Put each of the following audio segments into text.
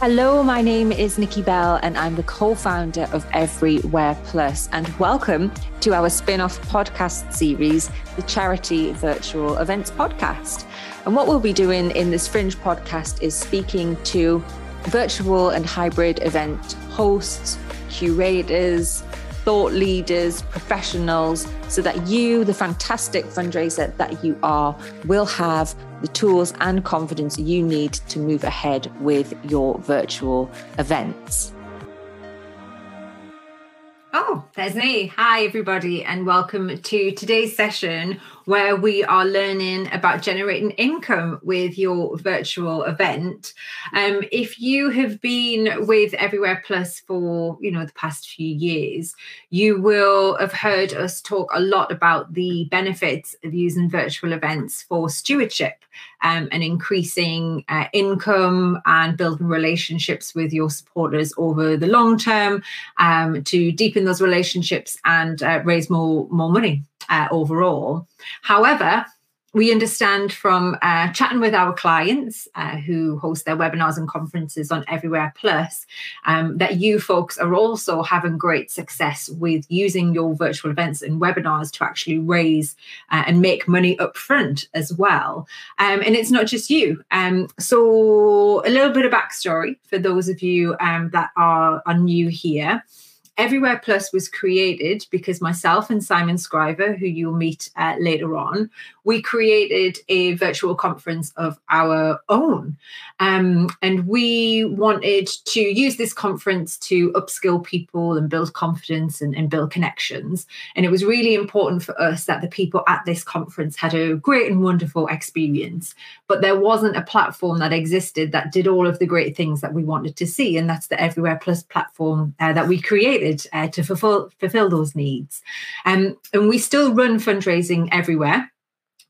Hello, my name is Nikki Bell, and I'm the co founder of Everywhere Plus. And welcome to our spin off podcast series, the Charity Virtual Events Podcast. And what we'll be doing in this Fringe podcast is speaking to virtual and hybrid event hosts, curators, thought leaders, professionals, so that you, the fantastic fundraiser that you are, will have the tools and confidence you need to move ahead with your virtual events. Oh, there's me. Hi, everybody, and welcome to today's session where we are learning about generating income with your virtual event. Um, if you have been with Everywhere Plus for you know the past few years, you will have heard us talk a lot about the benefits of using virtual events for stewardship um, and increasing uh, income and building relationships with your supporters over the long term um, to deepen those relationships and uh, raise more more money uh, overall. However, we understand from uh, chatting with our clients uh, who host their webinars and conferences on Everywhere Plus um, that you folks are also having great success with using your virtual events and webinars to actually raise uh, and make money up front as well. Um, and it's not just you. Um, so, a little bit of backstory for those of you um, that are, are new here. Everywhere Plus was created because myself and Simon Scriver, who you'll meet uh, later on, we created a virtual conference of our own. Um, and we wanted to use this conference to upskill people and build confidence and, and build connections. And it was really important for us that the people at this conference had a great and wonderful experience. But there wasn't a platform that existed that did all of the great things that we wanted to see. And that's the Everywhere Plus platform uh, that we created uh, to fulfill fulfill those needs. Um, and we still run fundraising everywhere.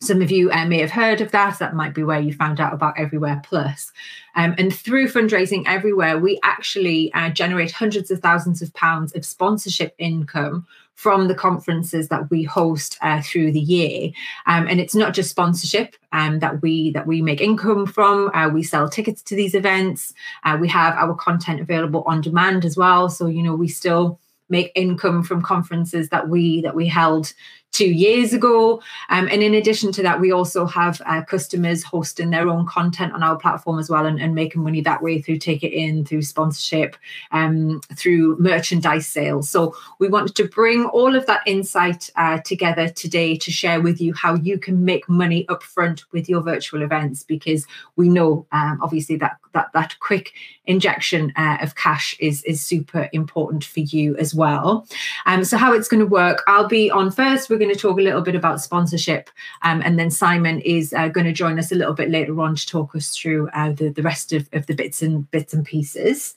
Some of you uh, may have heard of that. That might be where you found out about Everywhere Plus. Um, and through fundraising everywhere, we actually uh, generate hundreds of thousands of pounds of sponsorship income from the conferences that we host uh, through the year. Um, and it's not just sponsorship um, that we that we make income from. Uh, we sell tickets to these events. Uh, we have our content available on demand as well. So you know we still make income from conferences that we that we held two years ago. Um, and in addition to that, we also have uh, customers hosting their own content on our platform as well and, and making money that way through ticketing, through sponsorship, um, through merchandise sales. So we wanted to bring all of that insight uh, together today to share with you how you can make money upfront with your virtual events because we know um, obviously that that that quick injection uh, of cash is is super important for you as well. Um, so how it's going to work, I'll be on first. We're going to talk a little bit about sponsorship, um, and then Simon is uh, going to join us a little bit later on to talk us through uh, the the rest of, of the bits and bits and pieces.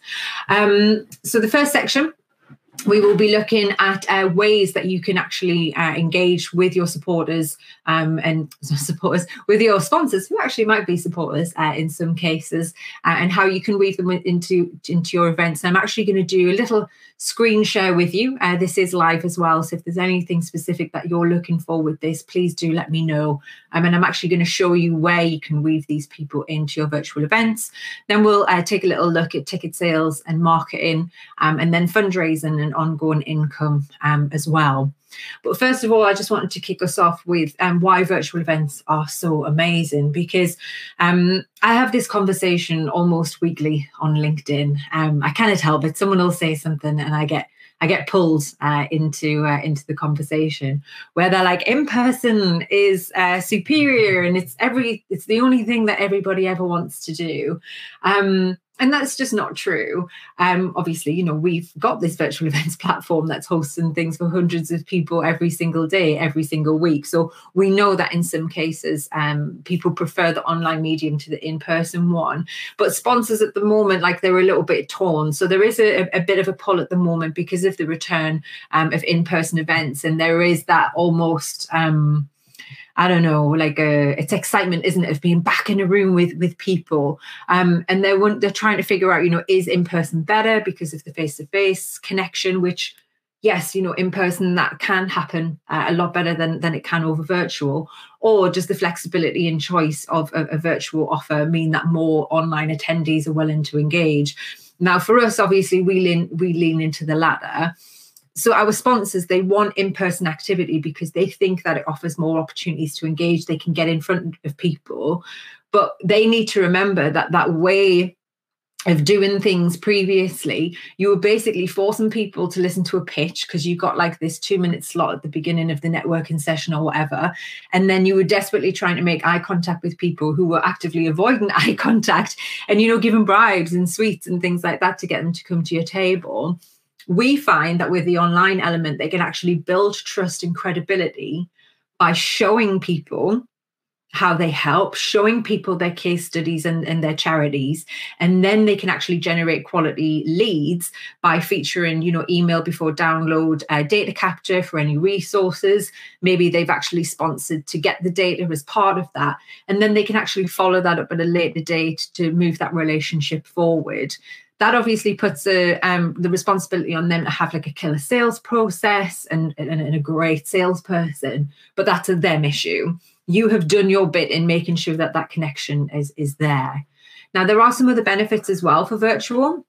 Um, so the first section we will be looking at uh, ways that you can actually uh, engage with your supporters um, and supporters with your sponsors who actually might be supporters uh, in some cases uh, and how you can weave them into into your events. I'm actually going to do a little screen share with you. Uh, this is live as well so if there's anything specific that you're looking for with this please do let me know. Um, and i'm actually going to show you where you can weave these people into your virtual events. Then we'll uh, take a little look at ticket sales and marketing um, and then fundraising and ongoing income um, as well. But first of all, I just wanted to kick us off with um, why virtual events are so amazing because um, I have this conversation almost weekly on LinkedIn. Um, I cannot help it; someone will say something, and I get I get pulled uh, into uh, into the conversation where they're like, in person is uh, superior, and it's every it's the only thing that everybody ever wants to do. Um, and that's just not true. Um, obviously, you know, we've got this virtual events platform that's hosting things for hundreds of people every single day, every single week. So we know that in some cases, um, people prefer the online medium to the in-person one. But sponsors at the moment, like they're a little bit torn. So there is a, a bit of a pull at the moment because of the return um, of in-person events, and there is that almost. Um, I don't know, like a, uh, it's excitement, isn't it, of being back in a room with with people. Um, and they're one, they're trying to figure out, you know, is in person better because of the face to face connection, which yes, you know, in person that can happen uh, a lot better than than it can over virtual. Or does the flexibility and choice of a, a virtual offer mean that more online attendees are willing to engage? Now, for us, obviously, we lean we lean into the latter. So our sponsors they want in-person activity because they think that it offers more opportunities to engage. They can get in front of people, but they need to remember that that way of doing things previously, you were basically forcing people to listen to a pitch because you got like this two minute slot at the beginning of the networking session or whatever. And then you were desperately trying to make eye contact with people who were actively avoiding eye contact and, you know, giving bribes and sweets and things like that to get them to come to your table. We find that with the online element, they can actually build trust and credibility by showing people how they help, showing people their case studies and, and their charities. And then they can actually generate quality leads by featuring, you know, email before download, uh, data capture for any resources. Maybe they've actually sponsored to get the data as part of that. And then they can actually follow that up at a later date to move that relationship forward that obviously puts a, um, the responsibility on them to have like a killer sales process and, and, and a great salesperson, but that's a them issue. You have done your bit in making sure that that connection is is there. Now there are some other benefits as well for virtual.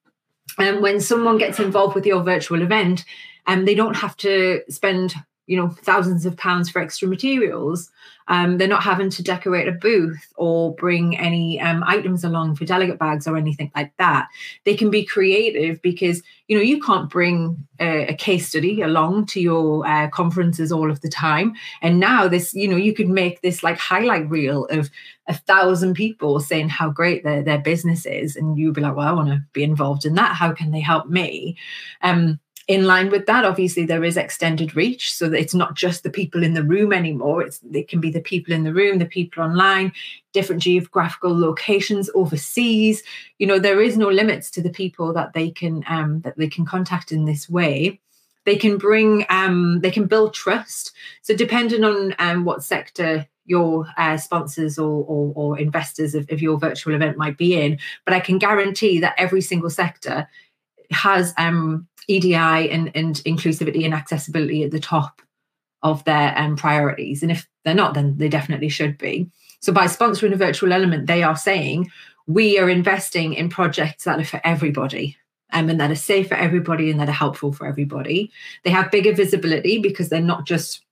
And um, when someone gets involved with your virtual event and um, they don't have to spend you know thousands of pounds for extra materials um, they're not having to decorate a booth or bring any um, items along for delegate bags or anything like that. They can be creative because you know you can't bring a, a case study along to your uh, conferences all of the time. And now this you know you could make this like highlight reel of a thousand people saying how great their, their business is. And you'd be like well i want to be involved in that. How can they help me? Um in line with that obviously there is extended reach so that it's not just the people in the room anymore. It's it can be the people in the room the people online different geographical locations overseas. You know there is no limits to the people that they can um, that they can contact in this way. They can bring um, they can build trust. So depending on um, what sector your uh, sponsors or, or, or investors of, of, your virtual event might be in but i can guarantee that every single sector has um, EDI and, and inclusivity and accessibility at the top of their um, priorities. And if they're not, then they definitely should be. So by sponsoring a virtual element, they are saying we are investing in projects that are for everybody. Um, and that are safe for everybody and that are helpful for everybody. They have bigger visibility because they're not just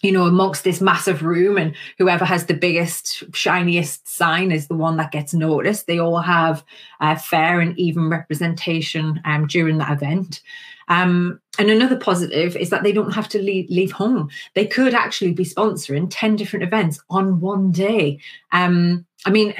you know, amongst this massive room, and whoever has the biggest, shiniest sign is the one that gets noticed. They all have a fair and even representation um, during that event. Um, and another positive is that they don't have to leave, leave home. They could actually be sponsoring 10 different events on one day. Um, I mean,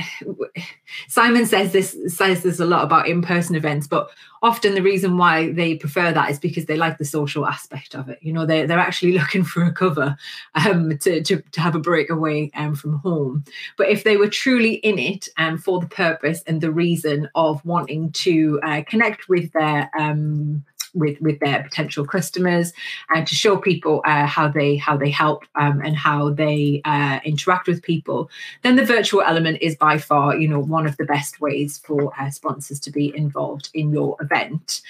Simon says this says there's a lot about in-person events, but often the reason why they prefer that is because they like the social aspect of it. You know, they're, they're actually looking for a cover um, to, to, to have a break away um, from home. But if they were truly in it um, for the purpose and the reason of wanting to uh, connect with their um, with with their potential customers and to show people uh, how they how they help um, and how they uh, interact with people then the virtual element is by far you know one of the best ways for uh, sponsors to be involved in your event.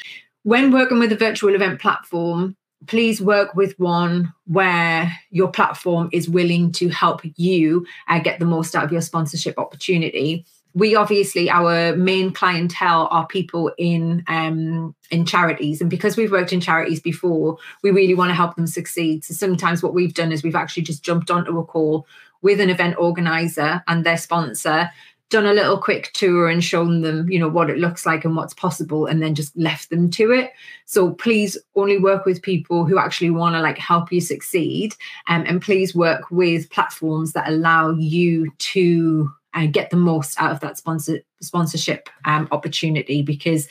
When working with a virtual event platform please work with one where your platform is willing to help you uh, get the most out of your sponsorship opportunity we obviously our main clientele are people in um, in charities. And because we've worked in charities before we really want to help them succeed. So sometimes what we've done is we've actually just jumped onto a call with an event organizer and their sponsor done a little quick tour and shown them you know what it looks like and what's possible and then just left them to it. So please only work with people who actually want to like help you succeed um, and please work with platforms that allow you to and get the most out of that sponsor sponsorship um, opportunity because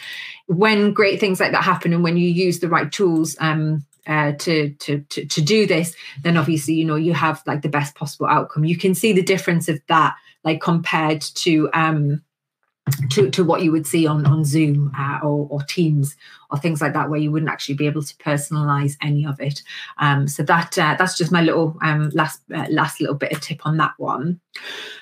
when great things like that happen and when you use the right tools um, uh, to, to to to do this then obviously you know you have like the best possible outcome. You can see the difference of that like compared to um to, to what you would see on, on Zoom uh, or, or Teams or things like that, where you wouldn't actually be able to personalize any of it. Um, so that uh, that's just my little um, last uh, last little bit of tip on that one.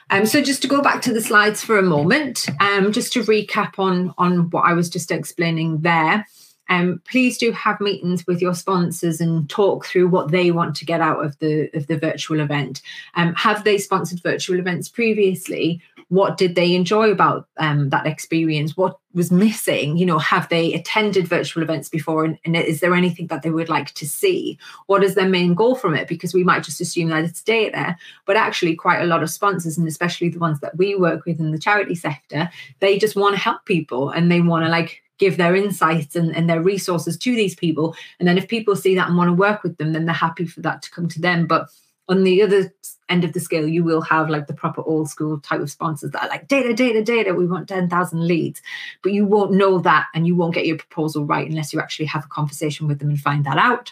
Um, so just to go back to the slides for a moment, um, just to recap on on what I was just explaining there. um, please do have meetings with your sponsors and talk through what they want to get out of the of the virtual event. Um, have they sponsored virtual events previously? What did they enjoy about um, that experience? What was missing? You know, have they attended virtual events before? And, and is there anything that they would like to see? What is their main goal from it? Because we might just assume that it's data, there. but actually, quite a lot of sponsors, and especially the ones that we work with in the charity sector, they just want to help people and they want to like give their insights and, and their resources to these people. And then if people see that and want to work with them, then they're happy for that to come to them. But on the other end of the scale, you will have like the proper old school type of sponsors that are like data, data, data. We want 10,000 leads. But you won't know that and you won't get your proposal right unless you actually have a conversation with them and find that out.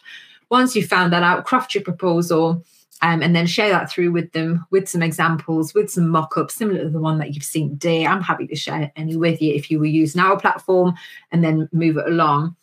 Once you've found that out, craft your proposal um, and then share that through with them with some examples, with some mock-ups similar to the one that you've seen today. I'm happy to share any with you if you were using our platform and then move it along.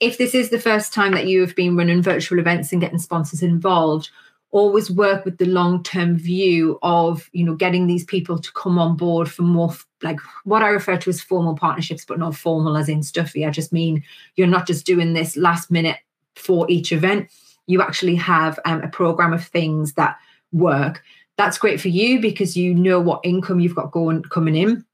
If this is the first time that you have been running virtual events and getting sponsors involved, always work with the long-term view of you know getting these people to come on board for more like what I refer to as formal partnerships, but not formal as in stuffy. I just mean you're not just doing this last minute for each event. You actually have um, a program of things that work. That's great for you because you know what income you've got going coming in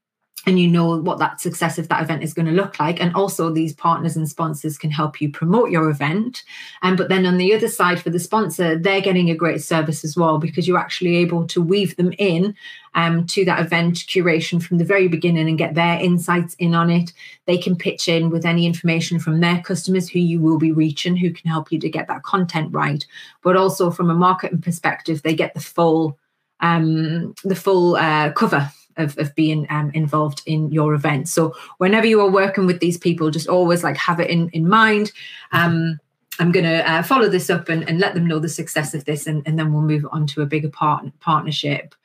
and you know what that success of that event is going to look like. And also these partners and sponsors can help you promote your event. And um, but then on the other side for the sponsor they're getting a great service as well because you're actually able to weave them in um, to that event curation from the very beginning and get their insights in on it. They can pitch in with any information from their customers who you will be reaching who can help you to get that content right. But also from a marketing perspective they get the full um, the full uh, cover of, of being um, involved in your event. So whenever you are working with these people, just always like have it in, in mind. Um, I'm going to uh, follow this up and, and let them know the success of this, and, and then we'll move on to a bigger part, partnership.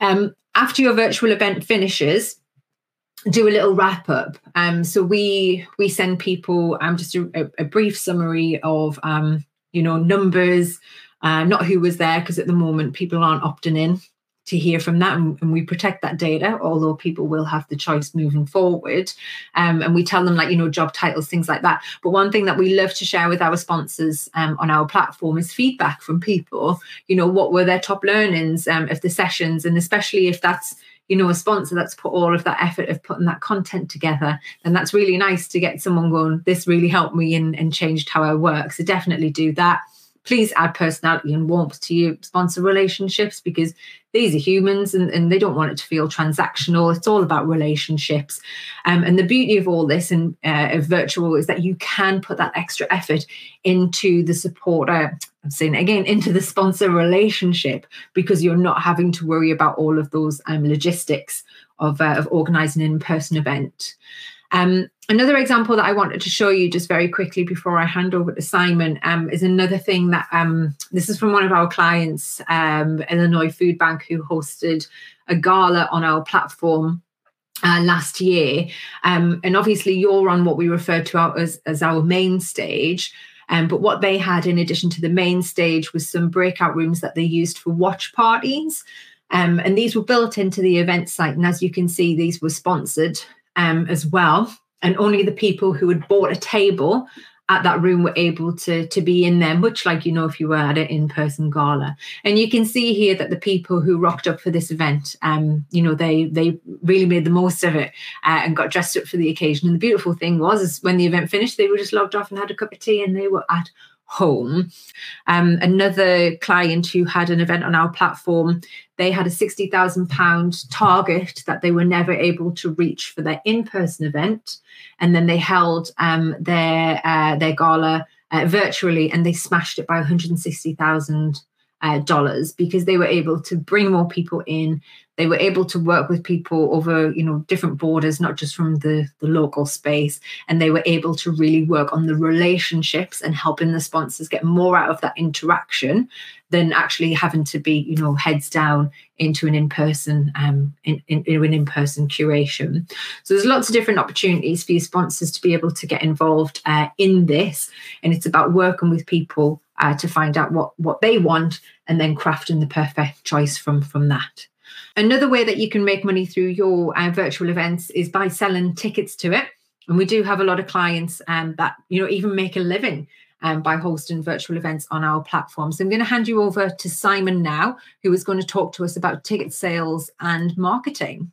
Um, after your virtual event finishes, do a little wrap up. Um, so we we send people um, just a, a brief summary of um, you know numbers, uh, not who was there because at the moment people aren't opting in to hear from that and, and, we protect that data although people will have the choice moving forward. Um, and we tell them like you know job titles things like that. But one thing that we love to share with our sponsors um, on our platform is feedback from people. You know what were their top learnings um, of the sessions? And especially if that's you know a sponsor that's put all of that effort of putting that content together and that's really nice to get someone going this really helped me and, and changed how i work. So definitely do that please add personality and warmth to your sponsor relationships because these are humans and, and they don't want it to feel transactional. It's all about relationships. Um, and the beauty of all this and uh, of virtual is that you can put that extra effort into the supporter. I'm saying again, into the sponsor relationship because you're not having to worry about all of those um, logistics of, uh, of organizing an in-person event. Um, another example that I wanted to show you just very quickly before I hand over to Simon um, is another thing that um, this is from one of our clients, um, Illinois Food Bank, who hosted a gala on our platform. Uh, last year, um, and obviously you're on what we refer to as, as our main stage. Um, but what they had in addition to the main stage was some breakout rooms that they used for watch parties. Um, and these were built into the event site. And as you can see, these were sponsored um, as well. And only the people who had bought a table at that room were able to to be in there much like you know if you were at an in-person gala and you can see here that the people who rocked up for this event um you know they they really made the most of it uh, and got dressed up for the occasion and the beautiful thing was when the event finished they were just logged off and had a cup of tea and they were at home. Um, another client who had an event on our platform, they had a £60,000 target that they were never able to reach for their in person event. And then they held um, their, uh, their gala uh, virtually and they smashed it by 160,000 uh, dollars because they were able to bring more people in. They were able to work with people over you know different borders not just from the the local space. And they were able to really work on the relationships and helping the sponsors get more out of that interaction than actually having to be you know heads down into an in-person um in, in, in an in-person curation. So there's lots of different opportunities for your sponsors to be able to get involved uh, in this. And it's about working with people uh, to find out what what they want and then crafting the perfect choice from from that Another way that you can make money through your uh, virtual events is by selling tickets to it. And we do have a lot of clients um, that, you know, even make a living um, by hosting virtual events on our platform. So I'm going to hand you over to Simon now, who is going to talk to us about ticket sales and marketing.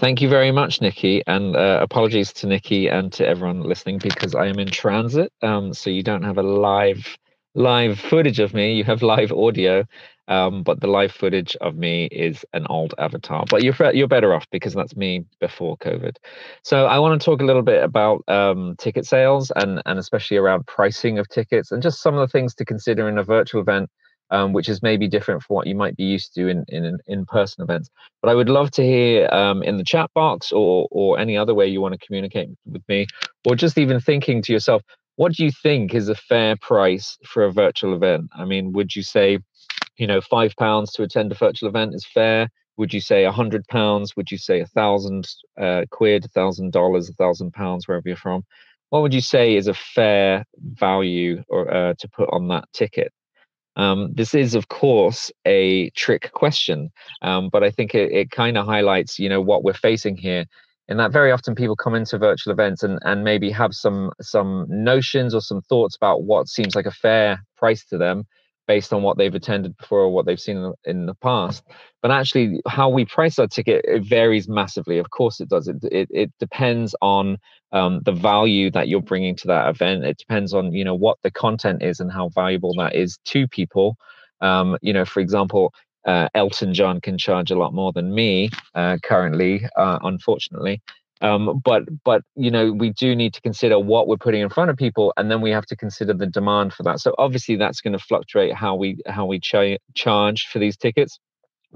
Thank you very much, Nikki, and uh, apologies to Nikki and to everyone listening because I am in transit, um, so you don't have a live live footage of me. You have live audio, um, but the live footage of me is an old avatar. But you're you're better off because that's me before COVID. So I want to talk a little bit about um, ticket sales and and especially around pricing of tickets and just some of the things to consider in a virtual event um, which is maybe different from what you might be used to in in in-person events. But I would love to hear um, in the chat box or or any other way you want to communicate with me, or just even thinking to yourself, what do you think is a fair price for a virtual event? I mean, would you say, you know, five pounds to attend a virtual event is fair? Would you say a hundred pounds? Would you say a thousand uh, quid, a thousand dollars, a thousand pounds, wherever you're from? What would you say is a fair value or uh, to put on that ticket? Um, this is, of course, a trick question, um, but I think it, it kind of highlights, you know, what we're facing here. In that very often people come into virtual events and, and maybe have some some notions or some thoughts about what seems like a fair price to them, based on what they've attended before or what they've seen in the past. But actually, how we price our ticket it varies massively. Of course, it does. It it, it depends on um, the value that you're bringing to that event. It depends on you know what the content is and how valuable that is to people. Um, you know, for example, uh, Elton John can charge a lot more than me uh, currently, uh, unfortunately. Um, but but you know we do need to consider what we're putting in front of people, and then we have to consider the demand for that. So obviously that's going to fluctuate how we how we ch- charge for these tickets.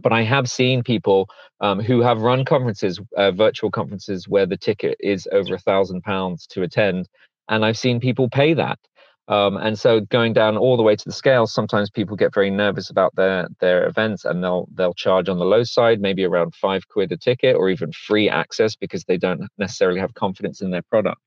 But I have seen people um, who have run conferences, uh, virtual conferences, where the ticket is over a thousand pounds to attend, and I've seen people pay that. Um, and so going down all the way to the scale, sometimes people get very nervous about their their events and they'll they'll charge on the low side, maybe around five quid a ticket or even free access because they don't necessarily have confidence in their product.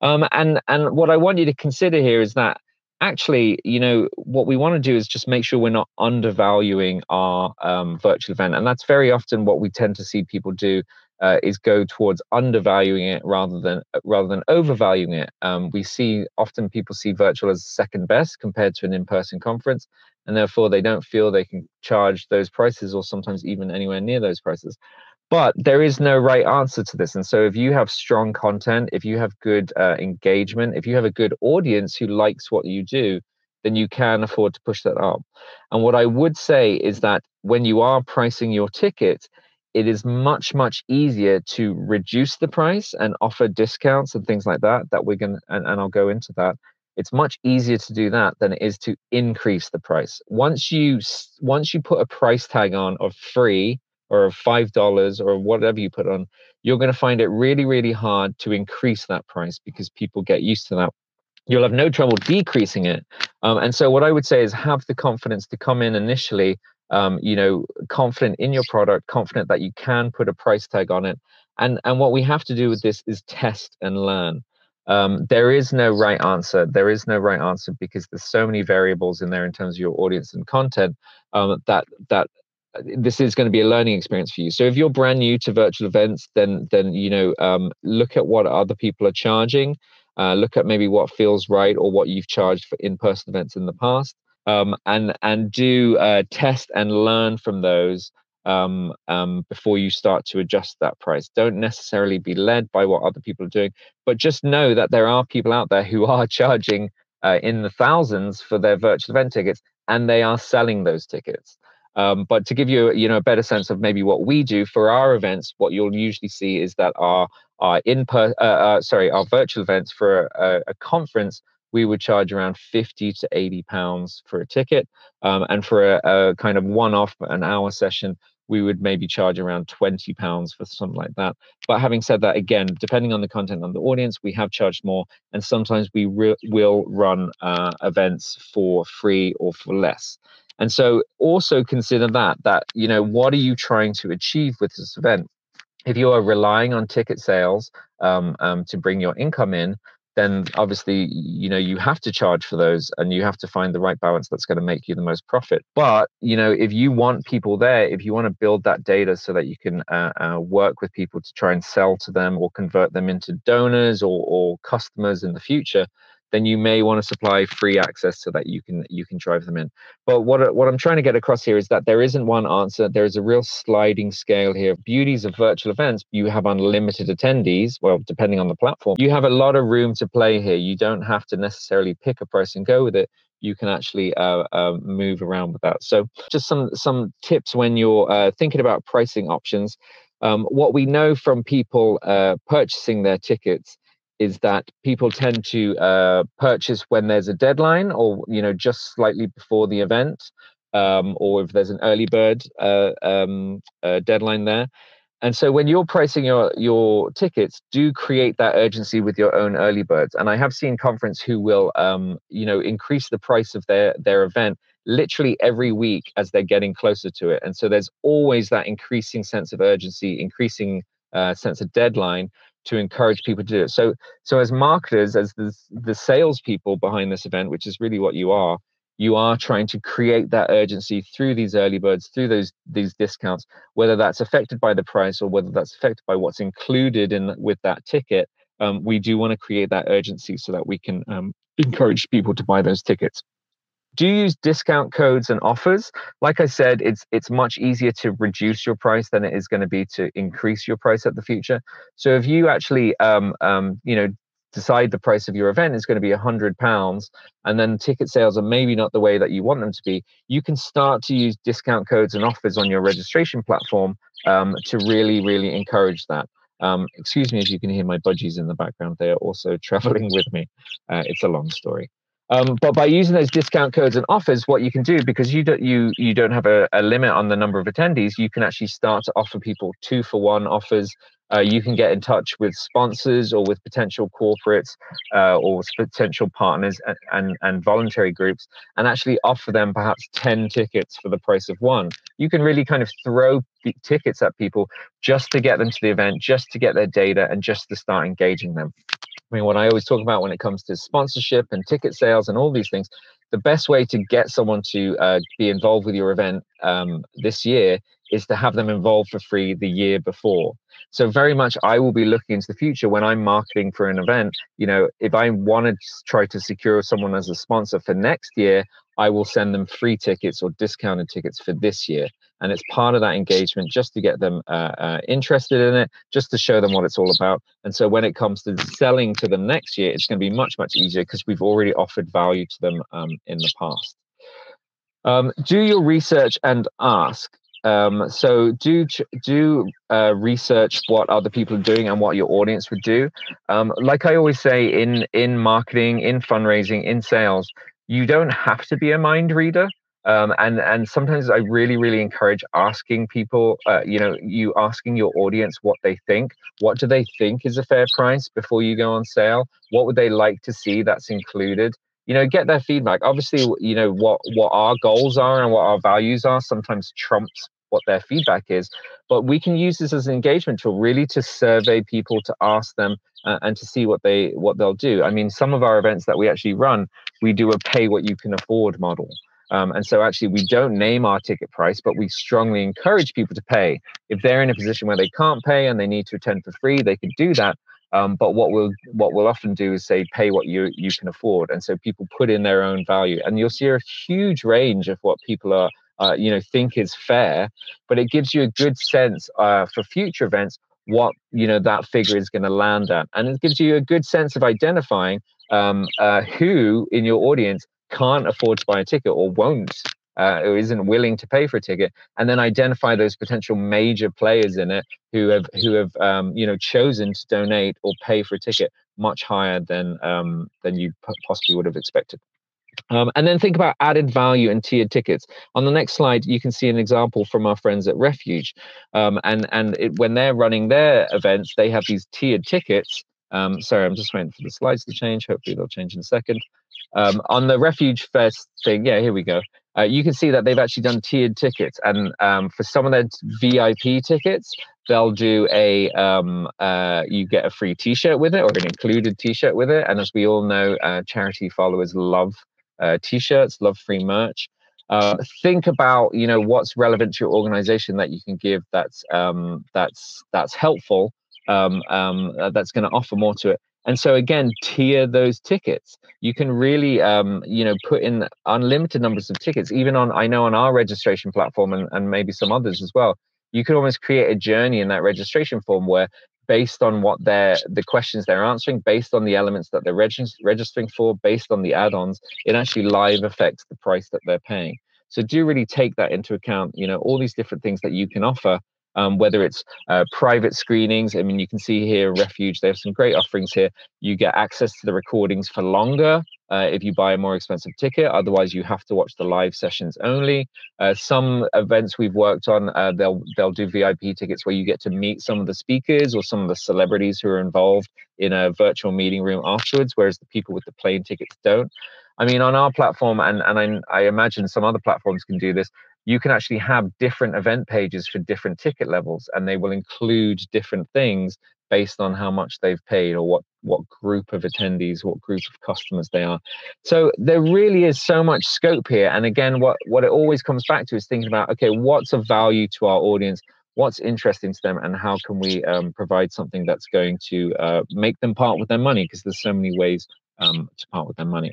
Um, and and what I want you to consider here is that actually, you know, what we want to do is just make sure we're not undervaluing our um, virtual event, and that's very often what we tend to see people do uh, is go towards undervaluing it rather than uh, rather than overvaluing it. Um, we see often people see virtual as second best compared to an in-person conference, and therefore they don't feel they can charge those prices or sometimes even anywhere near those prices. But there is no right answer to this, and so if you have strong content, if you have good uh, engagement, if you have a good audience who likes what you do, then you can afford to push that up. And what I would say is that when you are pricing your ticket it is much much easier to reduce the price and offer discounts and things like that that we're going and, and i'll go into that. It's much easier to do that than it is to increase the price. Once you once you put a price tag on of free or five dollars or whatever you put on you're going to find it really really hard to increase that price because people get used to that you'll have no trouble decreasing it um, and so what i would say is have the confidence to come in initially um, you know, confident in your product, confident that you can put a price tag on it. And and what we have to do with this is test and learn. Um, there is no right answer. There is no right answer because there's so many variables in there in terms of your audience and content um, that that this is going to be a learning experience for you. So if you're brand new to virtual events, then then you know um, look at what other people are charging. Uh, look at maybe what feels right or what you've charged for in-person events in the past um, and and do uh, test and learn from those um, um, before you start to adjust that price. Don't necessarily be led by what other people are doing, but just know that there are people out there who are charging uh, in the thousands for their virtual event tickets, and they are selling those tickets. Um, but to give you, you know, a better sense of maybe what we do for our events, what you'll usually see is that our our in per, uh, uh, sorry, our virtual events for a, a conference we would charge around 50 to 80 pounds for a ticket. Um, and for a, a, kind of one off, an hour session, we would maybe charge around 20 pounds for something like that. But having said that, again, depending on the content and the audience, we have charged more. And sometimes we re- will run uh, events for free or for less. And so also consider that, that, you know, what are you trying to achieve with this event? If you are relying on ticket sales um, um, to bring your income in, then obviously you know you have to charge for those and you have to find the right balance that's going to make you the most profit but you know if you want people there if you want to build that data so that you can uh, uh, work with people to try and sell to them or convert them into donors or, or customers in the future then you may want to supply free access so that you can you can drive them in. But what what I'm trying to get across here is that there isn't one answer. There is a real sliding scale here. Beauties of virtual events, you have unlimited attendees. Well, depending on the platform, you have a lot of room to play here. You don't have to necessarily pick a price and go with it. You can actually uh, uh, move around with that. So, just some some tips when you're uh, thinking about pricing options. Um, what we know from people uh, purchasing their tickets is that people tend to uh, purchase when there's a deadline or you know just slightly before the event um, or if there's an early bird uh, um, uh, deadline there. And so when you're pricing your your tickets do create that urgency with your own early birds. And i have seen conference who will um, you know increase the price of their their event literally every week as they're getting closer to it. And so there's always that increasing sense of urgency increasing uh, sense of deadline to encourage people to do it. So, so as marketers, as the the salespeople behind this event, which is really what you are, you are trying to create that urgency through these early birds, through those these discounts, whether that's affected by the price or whether that's affected by what's included in with that ticket. Um, we do want to create that urgency so that we can um, encourage people to buy those tickets do use discount codes and offers? Like i said it's it's much easier to reduce your price than it is going to be to increase your price at the future. So if you actually um, um, you know decide the price of your event is going to be a hundred pounds and then ticket sales are maybe not the way that you want them to be you can start to use discount codes and offers on your registration platform um, to really really encourage that. Um, excuse me if you can hear my budgies in the background. They are also traveling with me. Uh, it's a long story um, but by using those discount codes and offers, what you can do because you don't you you don't have a, a limit on the number of attendees, you can actually start to offer people two for one offers. Uh, you can get in touch with sponsors or with potential corporates uh, or potential partners and, and, and voluntary groups and actually offer them perhaps 10 tickets for the price of one. You can really kind of throw tickets at people just to get them to the event, just to get their data, and just to start engaging them. I mean, what I always talk about when it comes to sponsorship and ticket sales and all these things, the best way to get someone to uh, be involved with your event um, this year is to have them involved for free the year before. So very much I will be looking into the future when I'm marketing for an event, you know, if I want to try to secure someone as a sponsor for next year, I will send them free tickets or discounted tickets for this year. And it's part of that engagement just to get them uh, uh, interested in it just to show them what it's all about. And so when it comes to selling to them next year it's going to be much much easier because we've already offered value to them um, in the past. Um, do your research and ask. Um, so do do uh, research what other people are doing and what your audience would do. Um, like I always say in in marketing, in fundraising, in sales, you don't have to be a mind reader. Um, and and sometimes I really really encourage asking people, uh, you know, you asking your audience what they think. What do they think is a fair price before you go on sale? What would they like to see that's included? You know, get their feedback. Obviously, you know what what our goals are and what our values are sometimes trumps what their feedback is. But we can use this as an engagement tool, really, to survey people, to ask them, uh, and to see what they what they'll do. I mean, some of our events that we actually run, we do a pay what you can afford model. Um, and so actually we don't name our ticket price, but we strongly encourage people to pay. If they're in a position where they can't pay and they need to attend for free, they can do that. Um, but what we'll what we'll often do is say pay what you you can afford, and so people put in their own value, and you'll see a huge range of what people are uh, you know think is fair, but it gives you a good sense uh, for future events what you know that figure is going to land at, and it gives you a good sense of identifying um, uh, who in your audience can't afford to buy a ticket or won't uh, or isn't willing to pay for a ticket, and then identify those potential major players in it who have who have um, you know chosen to donate or pay for a ticket much higher than um, than you possibly would have expected. Um, and then think about added value and tiered tickets. On the next slide, you can see an example from our friends at Refuge. Um, and and it, when they're running their events, they have these tiered tickets. Um, sorry, I'm just waiting for the slides to change. Hopefully, they'll change in a second. Um, on the Refuge Fest thing, yeah, here we go. Uh, you can see that they've actually done tiered tickets, and um, for some of their VIP tickets, they'll do a um, uh, you get a free T-shirt with it or an included T-shirt with it. And as we all know, uh, charity followers love uh, T-shirts, love free merch. Uh, think about you know what's relevant to your organization that you can give that's um, that's that's helpful um, um, uh, that's going to offer more to it. And so again tier those tickets. You can really um, you know put in unlimited numbers of tickets even on i know on our registration platform and, and maybe some others as well. You can almost create a journey in that registration form where based on what they're the questions they're answering based on the elements that they're regist- registering for based on the add-ons it actually live affects the price that they're paying so do really take that into account you know all these different things that you can offer um, whether it's uh, private screenings. I mean, you can see here Refuge, they have some great offerings here. You get access to the recordings for longer uh, if you buy a more expensive ticket. Otherwise, you have to watch the live sessions only. Uh, some events we've worked on, uh, they'll they'll do VIP tickets where you get to meet some of the speakers or some of the celebrities who are involved in a virtual meeting room afterwards, whereas the people with the plain tickets don't. I mean, on our platform, and and I, I imagine some other platforms can do this you can actually have different event pages for different ticket levels and they will include different things based on how much they've paid or what what group of attendees what group of customers they are. So there really is so much scope here and again what what it always comes back to is thinking about okay what's of value to our audience? What's interesting to them and how can we um, provide something that's going to uh, make them part with their money? Because there's so many ways um, to part with their money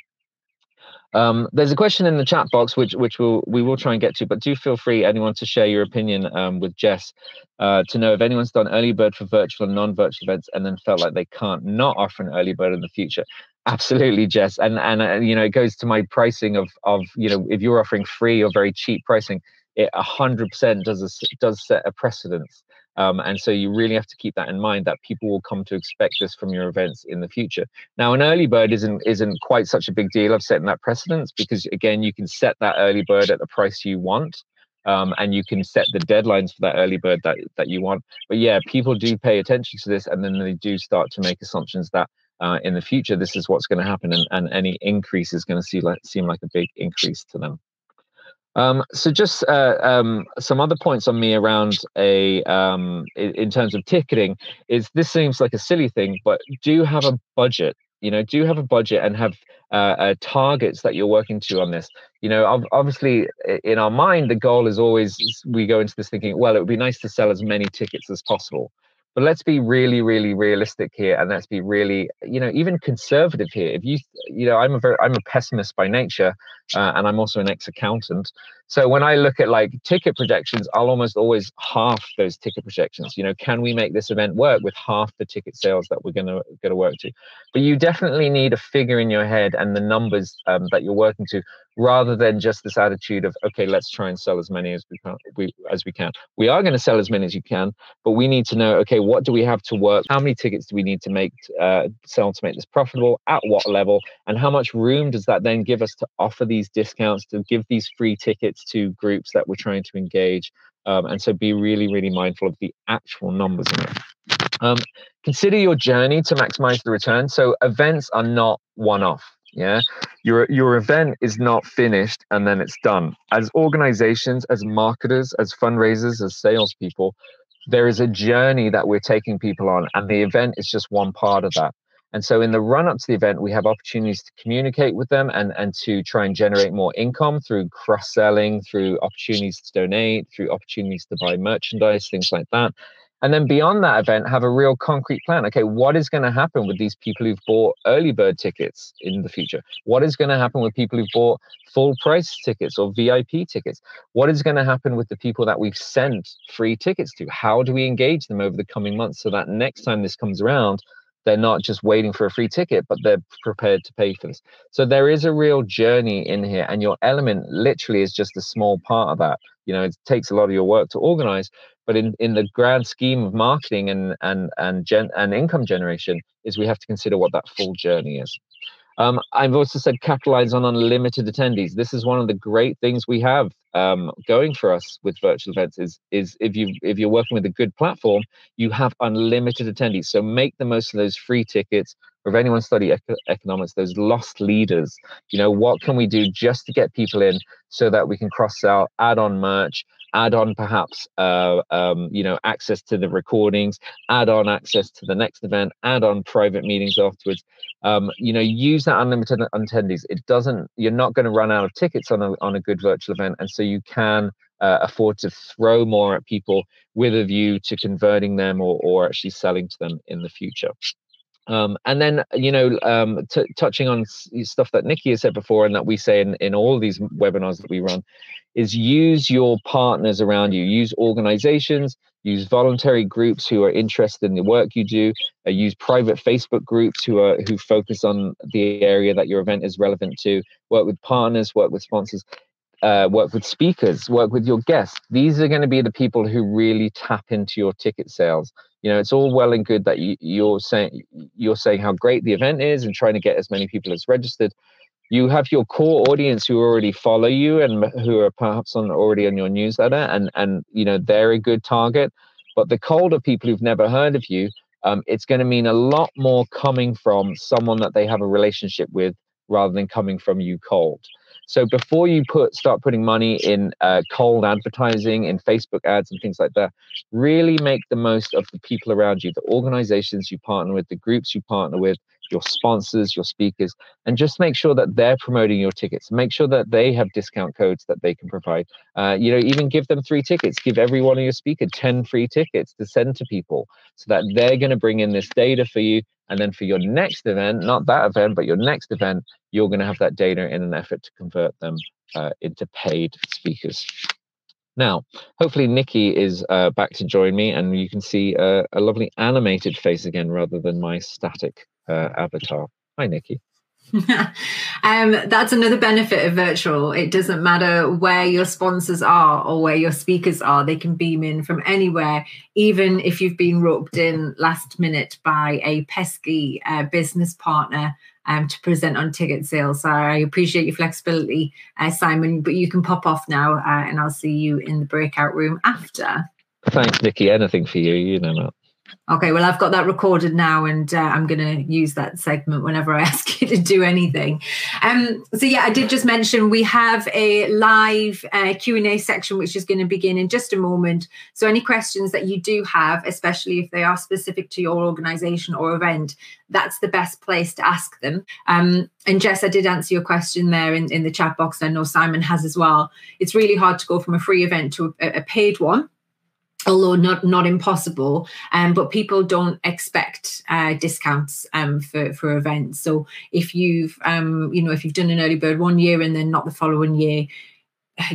um, there's a question in the chat box which which we'll, we will try and get to, but do feel free anyone to share your opinion um, with Jess uh, to know if anyone's done early bird for virtual and non-virtual events and then felt like they can't not offer an early bird in the future. Absolutely, Jess, and and uh, you know it goes to my pricing of of you know if you're offering free or very cheap pricing, it 100% does a, does set a precedence. Um, and so you really have to keep that in mind that people will come to expect this from your events in the future. Now, an early bird isn't isn't quite such a big deal of setting that precedence because again, you can set that early bird at the price you want. Um, and you can set the deadlines for that early bird that, that you want. But yeah, people do pay attention to this, and then they do start to make assumptions that uh, in the future this is what's going to happen, and, and any increase is going to see like, seem like a big increase to them. Um, so just uh, um, some other points on me around a um, in, terms of ticketing is this seems like a silly thing, but do have a budget. You know, do have a budget and have uh, uh, targets that you're working to on this. You know, obviously in our mind, the goal is always we go into this thinking, well, it would be nice to sell as many tickets as possible. But let's be really, really realistic here, and let's be really, you know, even conservative here. If you, you know, I'm a very, I'm a pessimist by nature, uh, and I'm also an ex-accountant. So when I look at like ticket projections, I'll almost always half those ticket projections. You know, can we make this event work with half the ticket sales that we're gonna gonna work to? But you definitely need a figure in your head and the numbers um, that you're working to rather than just this attitude of okay let's try and sell as many as we can we as we can we are going to sell as many as you can but we need to know okay what do we have to work how many tickets do we need to make uh, sell to make this profitable at what level and how much room does that then give us to offer these discounts to give these free tickets to groups that we're trying to engage um, and so be really really mindful of the actual numbers in it. Um, consider your journey to maximize the return. So events are not one off yeah? Your your event is not finished and then it's done. As organizations as marketers as fundraisers as salespeople there is a journey that we're taking people on and the event is just one part of that and so in the run up to the event we have opportunities to communicate with them and and to try and generate more income through cross selling through opportunities to donate through opportunities to buy merchandise things like that. And then beyond that event have a real concrete plan. Okay what is going to happen with these people who've bought early bird tickets in the future? What is going to happen with people who've bought full price tickets or vip tickets? What is going to happen with the people that we've sent free tickets to? How do we engage them over the coming months so that next time this comes around they're not just waiting for a free ticket but they're prepared to pay for this. So there is a real journey in here and your element literally is just a small part of that. You know it takes a lot of your work to organize but in, in the grand scheme of marketing and and and gen, and income generation is we have to consider what that full journey is um, I've also said capitalize on unlimited attendees. This is one of the great things we have um, going for us with virtual events. Is is if you if you're working with a good platform, you have unlimited attendees. So make the most of those free tickets. Or if anyone study eco- economics, those loss leaders. You know what can we do just to get people in so that we can cross sell, add on merch, add on perhaps uh, um, you know access to the recordings add on access to the next event add on private meetings afterwards. Um, you know use that unlimited attendees. It doesn't you're not going to run out of tickets on a, on a good virtual event and so you can uh, afford to throw more at people with a view to converting them or, or actually selling to them in the future um, and then, you know, um, t- touching on stuff that Nikki has said before and that we say in, in all these webinars that we run, is use your partners around you, use organizations, use voluntary groups who are interested in the work you do, uh, use private Facebook groups who are who focus on the area that your event is relevant to, work with partners, work with sponsors. Uh, work with speakers, work with your guests. These are going to be the people who really tap into your ticket sales you know it's all well and good that you, you're saying you're saying how great the event is and trying to get as many people as registered. You have your core audience who already follow you and who are perhaps on already on your newsletter and and you know they're a good target. But the colder people who've never heard of you um, it's going to mean a lot more coming from someone that they have a relationship with rather than coming from you cold so before you put start putting money in uh, cold advertising, in Facebook ads and things like that, really make the most of the people around you, the organizations you partner with, the groups you partner with, your sponsors, your speakers, and just make sure that they're promoting your tickets. Make sure that they have discount codes that they can provide. Uh, you know, even give them three tickets. Give every one of your speaker 10 free tickets to send to people so that they're going to bring in this data for you. And then for your next event, not that event, but your next event, you're going to have that data in an effort to convert them uh, into paid speakers. Now, hopefully Nikki is uh, back to join me and you can see uh, a lovely animated face again rather than my static uh, avatar. Hi, Nikki. um, that's another benefit of virtual. It doesn't matter where your sponsors are or where your speakers are, they can beam in from anywhere, even if you've been roped in last minute by a pesky uh, business partner um, to present on ticket sales. So I appreciate your flexibility, uh, Simon, but you can pop off now uh, and I'll see you in the breakout room after. Thanks, Nikki. Anything for you, you know that. Okay, well, I've got that recorded now, and uh, I'm going to use that segment whenever I ask you to do anything. Um, so yeah, I did just mention we have a live uh, Q and A section, which is going to begin in just a moment. So any questions that you do have, especially if they are specific to your organisation or event, that's the best place to ask them. Um, and Jess, I did answer your question there in, in the chat box. I know Simon has as well. It's really hard to go from a free event to a, a paid one although not not impossible um, but people don't expect uh, discounts um, for for events. So if you've um, you know if you've done an early bird one year and then not the following year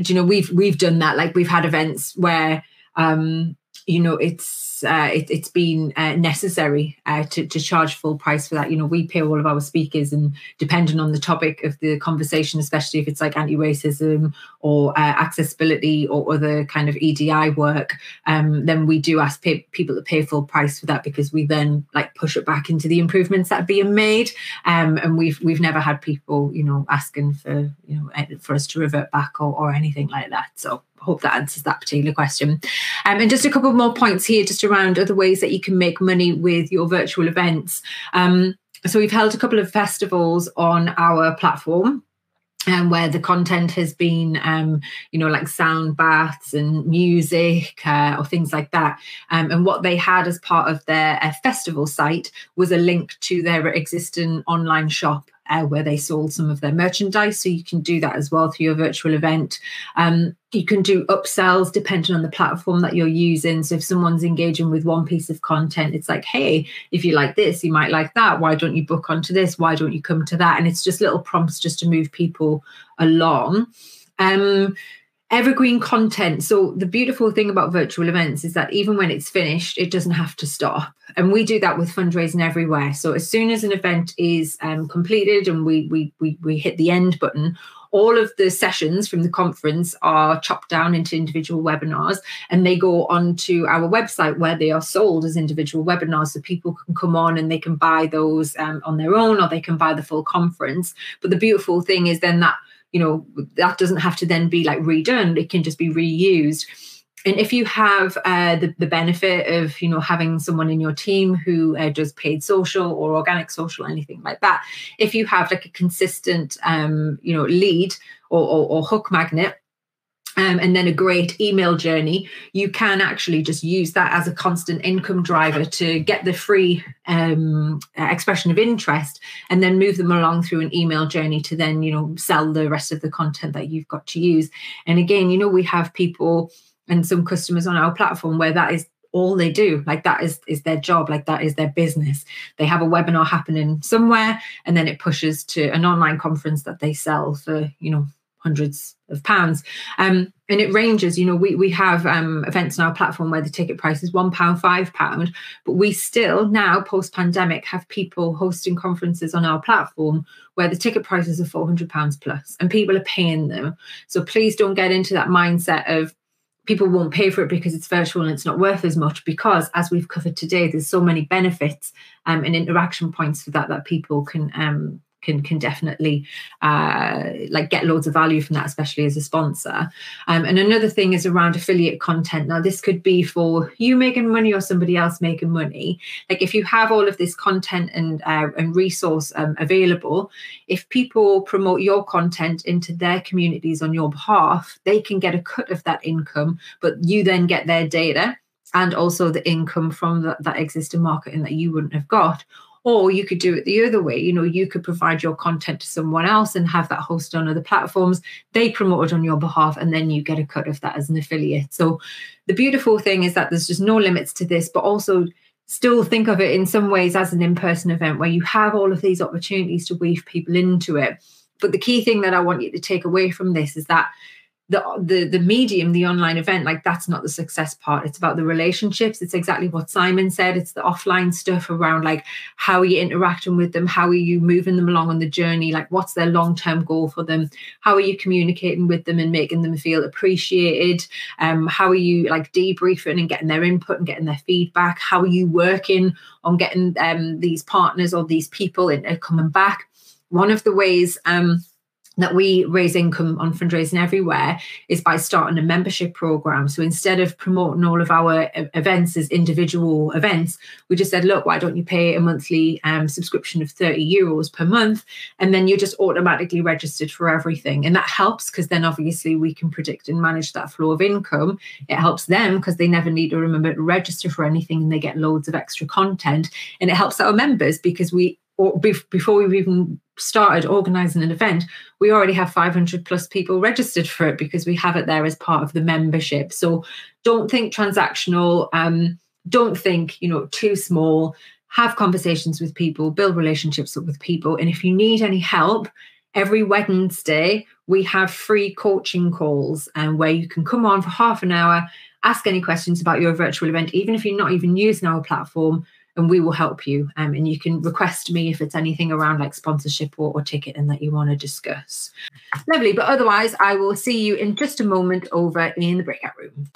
do you know we've we've done that. Like we've had events where um, you know it's uh, it, has been uh, necessary uh, to, to charge full price for that. You know we pay all of our speakers and depending on the topic of the conversation especially if it's like anti-racism or uh, accessibility or other kind of edi work um, then we do ask pay, people to pay full price for that because we then like push it back into the improvements that are being made. Um, and we've we've never had people you know asking for you know for us to revert back or, or anything like that. So hope that answers that particular question. Um, and just a couple more points here, just around other ways that you can make money with your virtual events. Um, so we've held a couple of festivals on our platform. Um, where the content has been, um, you know, like sound baths and music uh, or things like that. Um, and what they had as part of their uh, festival site was a link to their existing online shop uh, where they sold some of their merchandise. So you can do that as well through your virtual event. Um, you can do upsells depending on the platform that you're using. So if someone's engaging with one piece of content, it's like, hey, if you like this, you might like that. Why don't you book onto this? Why don't you come to that? And it's just little prompts just to move people along. Um, evergreen content. So the beautiful thing about virtual events is that even when it's finished, it doesn't have to stop. And we do that with fundraising everywhere. So as soon as an event is um, completed and we, we we we hit the end button, all of the sessions from the conference are chopped down into individual webinars and they go onto our website where they are sold as individual webinars so people can come on and they can buy those um, on their own or they can buy the full conference but the beautiful thing is then that you know that doesn't have to then be like redone. It can just be reused. And if you have uh, the, the benefit of you know having someone in your team who uh, does paid social or organic social anything like that if you have like a consistent um, you know lead or, or, or hook magnet um, and then a great email journey, you can actually just use that as a constant income driver to get the free um, expression of interest and then move them along through an email journey to then, you know, sell the rest of the content that you've got to use. And again, you know, we have people and some customers on our platform where that is all they do. Like that is is their job. Like that is their business. They have a webinar happening somewhere and then it pushes to an online conference that they sell for you know hundreds of pounds. Um, and it ranges, you know, we, we have um, events on our platform where the ticket price is one pound, five pound, but we still now post pandemic have people hosting conferences on our platform where the ticket prices are 400 pounds plus and people are paying them. So please don't get into that mindset of people won't pay for it because it's virtual and it's not worth as much because as we've covered today, there's so many benefits um, and interaction points for that that people can um, can can definitely uh, like get loads of value from that, especially as a sponsor. Um, and another thing is around affiliate content. Now, this could be for you making money or somebody else making money. Like if you have all of this content and uh, and resource um, available, if people promote your content into their communities on your behalf, they can get a cut of that income, but you then get their data and also the income from that existing marketing that you wouldn't have got or you could do it the other way. You know, you could provide your content to someone else and have that hosted on other platforms. They promote it on your behalf, and then you get a cut of that as an affiliate. So the beautiful thing is that there's just no limits to this, but also still think of it in some ways as an in-person event where you have all of these opportunities to weave people into it. But the key thing that I want you to take away from this is that the the the medium the online event like that's not the success part. It's about the relationships. It's exactly what simon said. It's the offline stuff around like how are you interacting with them? How are you moving them along on the journey? Like what's their long-term goal for them? How are you communicating with them and making them feel appreciated? Um how are you like debriefing and getting their input and getting their feedback? How are you working on getting um these partners or these people in, uh, coming back? One of the ways um that we raise income on fundraising everywhere is by starting a membership program. So instead of promoting all of our events as individual events, we just said, look, why don't you pay a monthly um, subscription of 30 euros per month? And then you're just automatically registered for everything. And that helps because then obviously we can predict and manage that flow of income. It helps them because they never need to remember to register for anything and they get loads of extra content. And it helps our members because we or before we've even started organizing an event, we already have 500 plus people registered for it because we have it there as part of the membership. So don't think transactional. Um, don't think you know too small. Have conversations with people, build relationships with people, and if you need any help, every Wednesday we have free coaching calls and um, where you can come on for half an hour, ask any questions about your virtual event, even if you're not even using our platform and we will help you. Um, and you can request me if it's anything around like sponsorship or, or ticketing that you want to discuss. Lovely. But otherwise, I will see you in just a moment over in the breakout room.